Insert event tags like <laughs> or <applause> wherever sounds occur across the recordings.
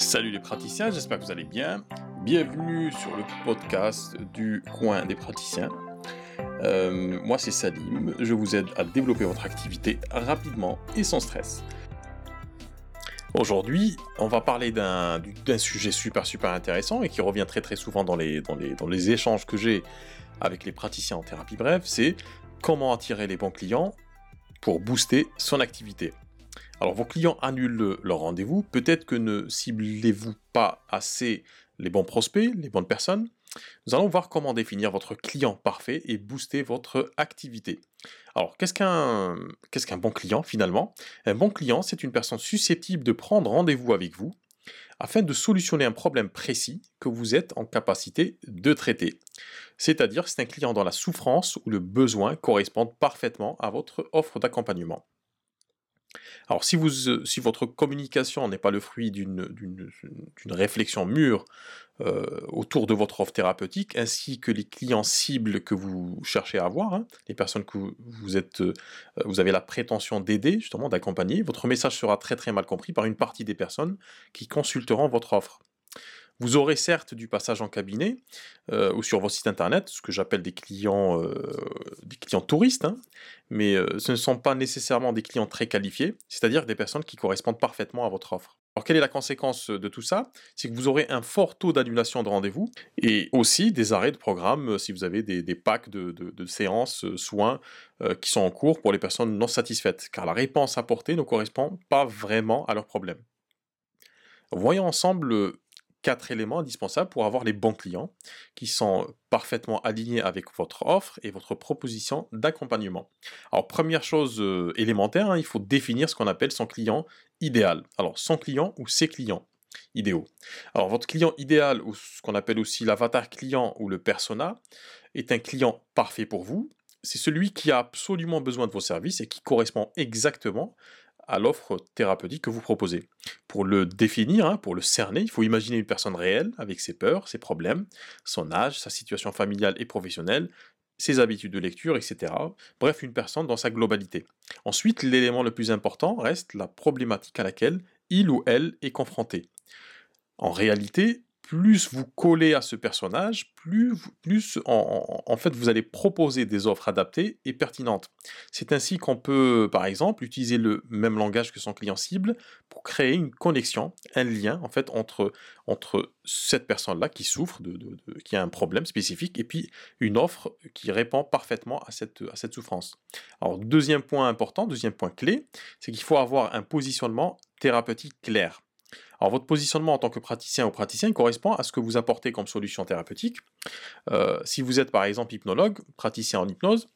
Salut les praticiens, j'espère que vous allez bien. Bienvenue sur le podcast du coin des praticiens. Euh, moi c'est Salim, je vous aide à développer votre activité rapidement et sans stress. Aujourd'hui, on va parler d'un sujet super super intéressant et qui revient très très souvent dans les, dans les, dans les échanges que j'ai avec les praticiens en thérapie brève, c'est comment attirer les bons clients pour booster son activité. Alors vos clients annulent leur rendez-vous, peut-être que ne ciblez-vous pas assez les bons prospects, les bonnes personnes. Nous allons voir comment définir votre client parfait et booster votre activité. Alors, qu'est-ce qu'un bon client finalement? Un bon client, c'est une personne susceptible de prendre rendez-vous avec vous afin de solutionner un problème précis que vous êtes en capacité de traiter. C'est-à-dire c'est un client dont la souffrance ou le besoin correspondent parfaitement à votre offre d'accompagnement. Alors euh, si votre communication n'est pas le fruit d'une réflexion mûre euh, autour de votre offre thérapeutique, ainsi que les clients cibles que vous cherchez à avoir, hein, les personnes que vous, euh, vous avez la prétention d'aider, justement, d'accompagner, votre message sera très mal compris par une partie des personnes qui consulteront votre offre. Vous aurez certes du passage en cabinet euh, ou sur vos sites internet, ce que j'appelle des clients, euh, des clients touristes, hein, mais euh, ce ne sont pas nécessairement des clients très qualifiés, c'est-à-dire des personnes qui correspondent parfaitement à votre offre. Alors quelle est la conséquence de tout ça? C'est que vous aurez un fort taux d'annulation de rendez-vous et aussi des arrêts de programme si vous avez des, packs de, de, séances, soins qui sont en cours pour les personnes non satisfaites, car la réponse apportée ne correspond pas vraiment à leurs problèmes. Voyons ensemble quatre éléments indispensables pour avoir les bons clients qui sont parfaitement alignés avec votre offre et votre proposition d'accompagnement. Alors première chose euh, élémentaire, hein, il faut définir ce qu'on appelle son client idéal. Alors son client ou ses clients idéaux. Alors votre client idéal ou ce qu'on appelle aussi l'avatar client ou le persona est un client parfait pour vous. C'est celui qui a absolument besoin de vos services et qui correspond exactement à l'offre thérapeutique que vous proposez. Pour le définir, hein, pour le cerner, il faut imaginer une personne réelle avec ses peurs, ses problèmes, son âge, sa situation familiale et professionnelle, ses habitudes de lecture, etc. Bref, une personne dans sa globalité. Ensuite, l'élément le plus important reste la problématique à laquelle il ou elle est confronté. En réalité, plus vous collez à ce personnage, plus, vous allez proposer des offres adaptées et pertinentes. C'est ainsi qu'on peut, par exemple, utiliser le même langage que son client cible pour créer une connexion, un lien en fait entre, cette personne-là qui souffre, qui a un problème spécifique, et puis une offre qui répond parfaitement à cette, à cette souffrance. Alors deuxième point important, deuxième point clé, c'est qu'il faut avoir un positionnement thérapeutique clair. Alors votre positionnement en tant que praticien ou praticien correspond à ce que vous apportez comme solution thérapeutique. Euh, si vous êtes par exemple hypnologue, praticien en hypnose,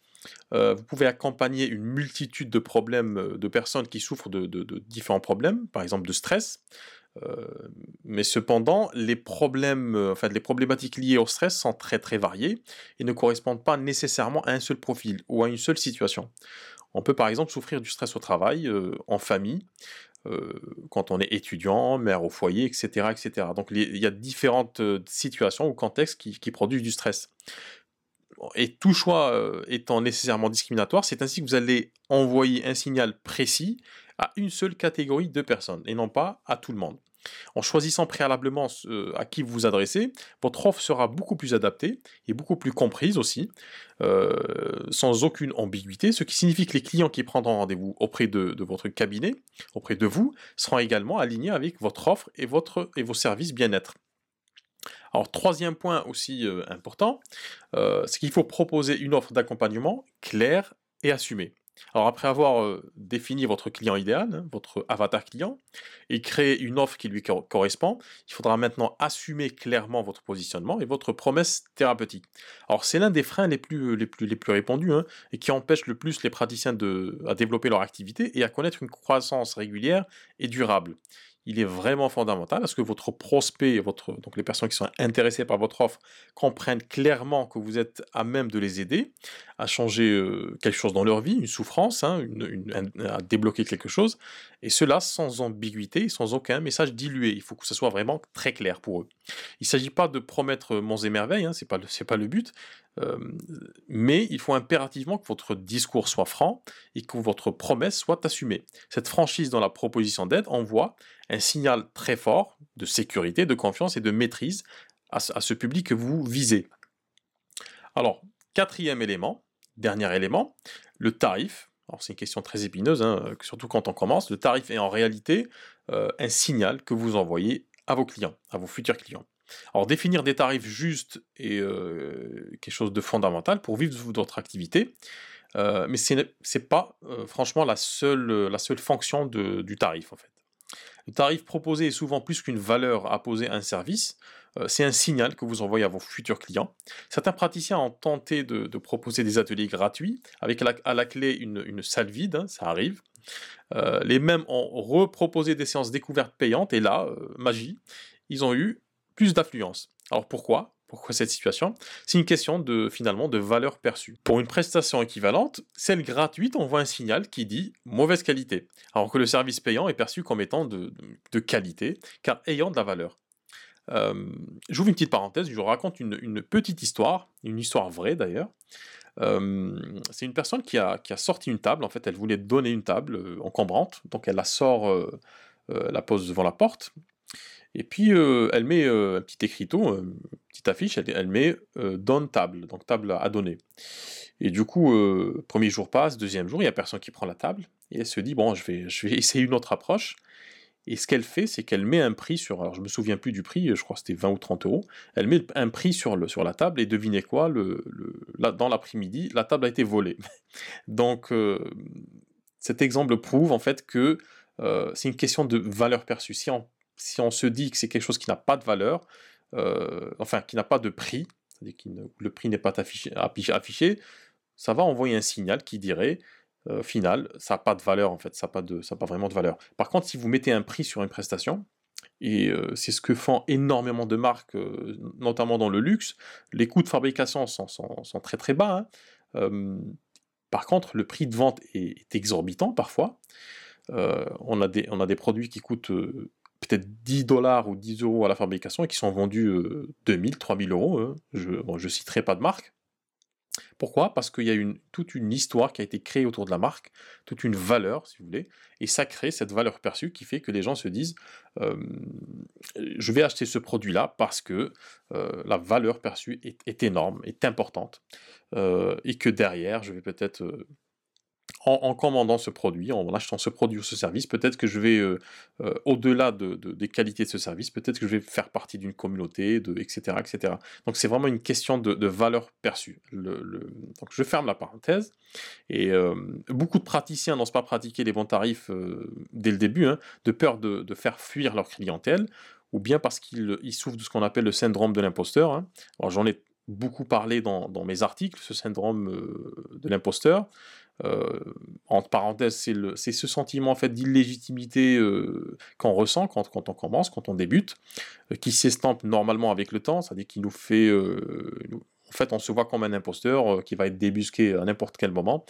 euh, vous pouvez accompagner une multitude de problèmes, euh, de personnes qui souffrent de, différents problèmes, par exemple de stress. mais cependant, les problèmes, enfin, les problématiques liées au stress sont très très variées et ne correspondent pas nécessairement à un seul profil ou à une seule situation. On peut par exemple souffrir du stress au travail, en famille, quand on est étudiant, mère au foyer, etc. etc. Donc il y a différentes euh, situations ou contextes qui, produisent du stress. Et tout choix euh, étant nécessairement discriminatoire, c'est ainsi que vous allez envoyer un signal précis à une seule catégorie de personnes et non pas à tout le monde. En choisissant préalablement euh, à qui vous vous adressez, votre offre sera beaucoup plus adaptée et beaucoup plus comprise aussi, euh, sans aucune ambiguïté, ce qui signifie que les clients qui prendront rendez-vous auprès de, votre cabinet, auprès de vous, seront également alignés avec votre offre et, vos services bien-être. Alors troisième point aussi euh, important, c'est qu'il faut proposer une offre d'accompagnement claire et assumée. Alors après avoir euh, défini votre client idéal, hein, votre avatar client, et créé une offre qui lui correspond, il faudra maintenant assumer clairement votre positionnement et votre promesse thérapeutique. Alors c'est l'un des freins les plus, plus répandus hein, et qui empêche le plus les praticiens de, développer leur activité et à connaître une croissance régulière et durable il est vraiment fondamental à ce que votre prospect, votre, donc les personnes qui sont intéressées par votre offre, comprennent clairement que vous êtes à même de les aider à changer euh, quelque chose dans leur vie, une souffrance, hein, à débloquer quelque chose, et cela sans ambiguïté, sans aucun message dilué. Il faut que ce soit vraiment très clair pour eux. Il ne s'agit pas de promettre monts et merveilles, hein, ce n'est pas, pas, le but, euh, mais il faut impérativement que votre discours soit franc et que votre promesse soit assumée. Cette franchise dans la proposition d'aide envoie un signal très fort de sécurité, de confiance et de maîtrise à ce public que vous visez. Alors, quatrième élément, dernier élément, le tarif. Alors c'est une question très épineuse, hein, surtout quand on commence. Le tarif est en réalité euh, un signal que vous envoyez à vos clients, à vos futurs clients. Alors définir des tarifs justes est euh, quelque chose de fondamental pour vivre votre activité, euh, mais ce n'est pas franchement la seule, la seule fonction du tarif en fait. Le tarif proposé est souvent plus qu'une valeur à poser à un service, euh, c'est un signal que vous envoyez à vos futurs clients. Certains praticiens ont tenté de, proposer des ateliers gratuits, avec à la, clé une, salle vide, hein, ça arrive. Euh, les mêmes ont reproposé des séances découvertes payantes, et là, euh, magie, ils ont eu plus d'affluence. Alors pourquoi? Pourquoi cette situation? C'est une question de finalement de valeur perçue. Pour une prestation équivalente, celle gratuite envoie un signal qui dit mauvaise qualité, alors que le service payant est perçu comme étant de, qualité, car ayant de la valeur. Euh, j'ouvre une petite parenthèse, je vous raconte une, petite histoire, une histoire vraie d'ailleurs. Euh, c'est une personne qui a, sorti une table, en fait elle voulait donner une table euh, encombrante, donc elle la sort, la pose devant la porte, et puis, euh, elle met euh, un petit écriteau, une petite affiche, elle, met euh, donne table, donc table à donner. Et du coup, premier jour passe, deuxième jour, il n'y a personne qui prend la table. Et elle se dit, bon, je vais, <laughs> essayer une autre approche. Et ce qu'elle fait, c'est qu'elle met un prix sur, alors je me souviens plus du prix, je crois que c'était 20 ou 30 euros, elle met un prix sur, la table et devinez quoi, dans l'après-midi, la table a été volée. <laughs> Donc cet exemple prouve en fait que c'est une question de valeur perçue. Si on si on se dit que c'est quelque chose qui n'a pas de valeur, euh, enfin qui n'a pas de prix, c'est-à-dire que le prix n'est pas affiché, ça va envoyer un signal qui dirait euh, final, ça n'a pas de valeur en fait, ça n'a pas, pas vraiment de valeur. Par contre, si vous mettez un prix sur une prestation, et euh, c'est ce que font énormément de marques, notamment dans le luxe, les coûts de fabrication sont, très très bas. Hein. par contre, le prix de vente est, exorbitant parfois. on, a des, on a des produits qui coûtent peut-être 10 dollars ou 10 euros à la fabrication et qui sont vendus 2000, 3000 euros. Hein. Je ne citerai pas de marque. Pourquoi? Parce qu'il y a une, toute une histoire qui a été créée autour de la marque, toute une valeur, si vous voulez, et ça crée cette valeur perçue qui fait que les gens se disent je vais acheter ce produit-là parce que la valeur perçue est, est, énorme, est importante, et que derrière, je vais peut-être en, commandant ce produit, en achetant ce produit ou ce service, peut-être que je vais, euh, euh, au-delà de, des qualités de ce service, peut-être que je vais faire partie d'une communauté, de, etc., etc. Donc c'est vraiment une question de, valeur perçue. Donc je ferme la parenthèse. Et euh, beaucoup de praticiens n'osent pas pratiquer les bons tarifs dès le début, hein, de peur de, faire fuir leur clientèle, ou bien parce qu'ils souffrent de ce qu'on appelle le syndrome de l'imposteur. Hein. Alors j'en ai beaucoup parlé dans, mes articles, ce syndrome de l'imposteur. Euh, entre parenthèses, c'est ce sentiment en fait d'illégitimité euh, qu'on ressent quand, on commence, quand on débute, euh, qui s'estampe normalement avec le temps, c'est-à-dire qui nous fait, en fait, on se voit comme un imposteur qui va être débusqué à n'importe quel moment,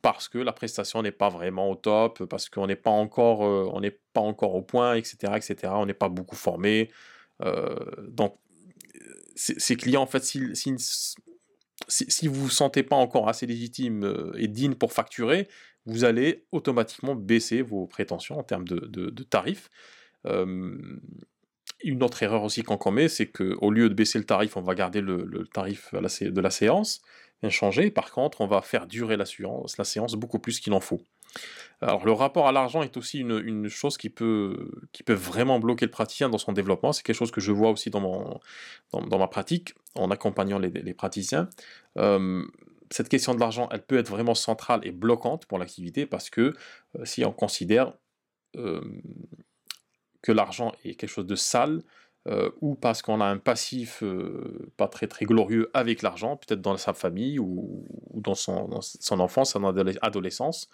parce que la prestation n'est pas vraiment au top, parce qu'on n'est pas encore, on n'est pas encore au point, etc., etc. On n'est pas beaucoup formé, donc ces clients, en fait, s'ils si, vous ne vous sentez pas encore assez légitime euh, et digne pour facturer, vous allez automatiquement baisser vos prétentions en termes de, tarifs. une autre erreur aussi qu'on commet, c'est qu'au lieu de baisser le tarif, on va garder le, tarif de la séance, bien changer. Par contre, on va faire durer la séance beaucoup plus qu'il en faut. Alors le rapport à l'argent est aussi une, chose qui peut, qui peut vraiment bloquer le praticien dans son développement. C'est quelque chose que je vois aussi dans, mon, dans, ma pratique, en accompagnant les, praticiens. Euh, cette question de l'argent, elle peut être vraiment centrale et bloquante pour l'activité parce que euh, si on considère euh, que l'argent est quelque chose de sale, euh, ou parce qu'on a un passif euh, pas très très glorieux avec l'argent, peut-être dans sa famille ou, dans, son, enfance, son adolescence,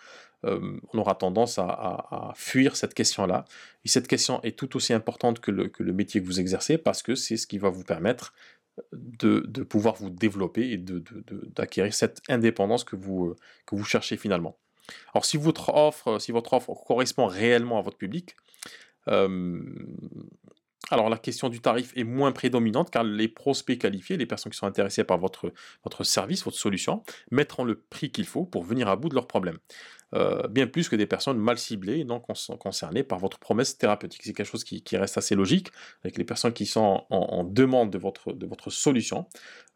euh, on aura tendance à, fuir cette question-là. Et cette question est tout aussi importante que le, métier que vous exercez parce que c'est ce qui va vous permettre de, pouvoir vous développer et d'acquérir cette indépendance que vous, que vous cherchez finalement. Alors si votre offre, si votre offre correspond réellement à votre public, Alors la question du tarif est moins prédominante car les prospects qualifiés, les personnes qui sont intéressées par votre, votre service, votre solution, mettront le prix qu'il faut pour venir à bout de leurs problèmes. Euh, bien plus que des personnes mal ciblées et non concernées par votre promesse thérapeutique. C'est quelque chose qui, reste assez logique avec les personnes qui sont en, demande de votre, de votre solution.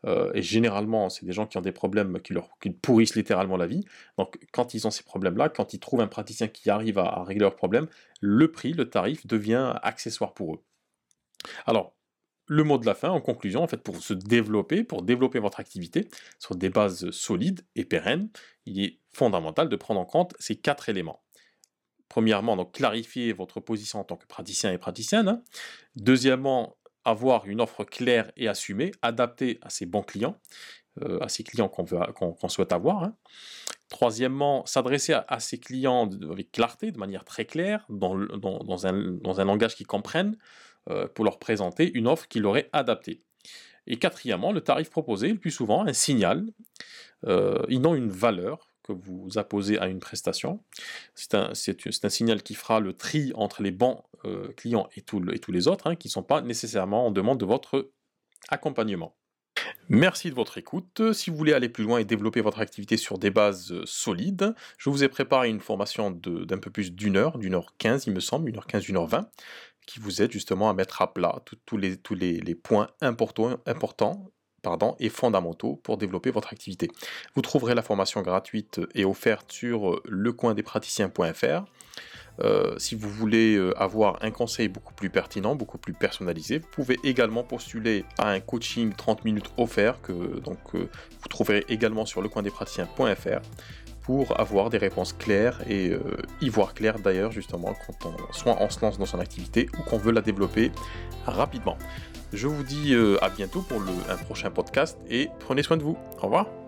Euh, et généralement, c'est des gens qui ont des problèmes qui leur qui pourrissent littéralement la vie. Donc, quand ils ont ces problèmes-là, quand ils trouvent un praticien qui arrive à, à régler leurs problèmes, le prix, le tarif devient accessoire pour eux. Alors, le mot de la fin, en conclusion, en fait, pour se développer, pour développer votre activité sur des bases solides et pérennes, il est fondamental de prendre en compte ces quatre éléments. Premièrement, donc clarifier votre position en tant que praticien et praticienne. Hein. Deuxièmement, avoir une offre claire et assumée, adaptée à ses bons clients, euh, à ces clients qu'on souhaite avoir. Hein. Troisièmement, s'adresser à, ces clients avec clarté, de manière très claire, dans, un, dans un, langage qu'ils comprennent, pour leur présenter une offre qui leur est adaptée. Et quatrièmement, le tarif proposé, le plus souvent, un signal, euh, n'ont une valeur que vous apposez à une prestation. C'est un, signal qui fera le tri entre les bons euh, clients et, et, tous les autres, hein, qui ne sont pas nécessairement en demande de votre accompagnement. Merci de votre écoute. Si vous voulez aller plus loin et développer votre activité sur des bases solides, je vous ai préparé une formation d'un peu plus d'une heure, d'une heure quinze, il me semble, une heure quinze, une heure vingt, qui vous aide justement à mettre à plat tous les, tous les, points importants, importants pardon, et fondamentaux pour développer votre activité. Vous trouverez la formation gratuite et offerte sur lecoindespraticiens.fr. Euh, si vous voulez euh, avoir un conseil beaucoup plus pertinent, beaucoup plus personnalisé, vous pouvez également postuler à un coaching 30 minutes offert que donc, euh, vous trouverez également sur lecoindespraticiens.fr pour avoir des réponses claires et y voir clair d'ailleurs justement quand on soit on se lance dans son activité ou qu'on veut la développer rapidement. Je vous dis à bientôt pour un prochain podcast et prenez soin de vous. Au revoir.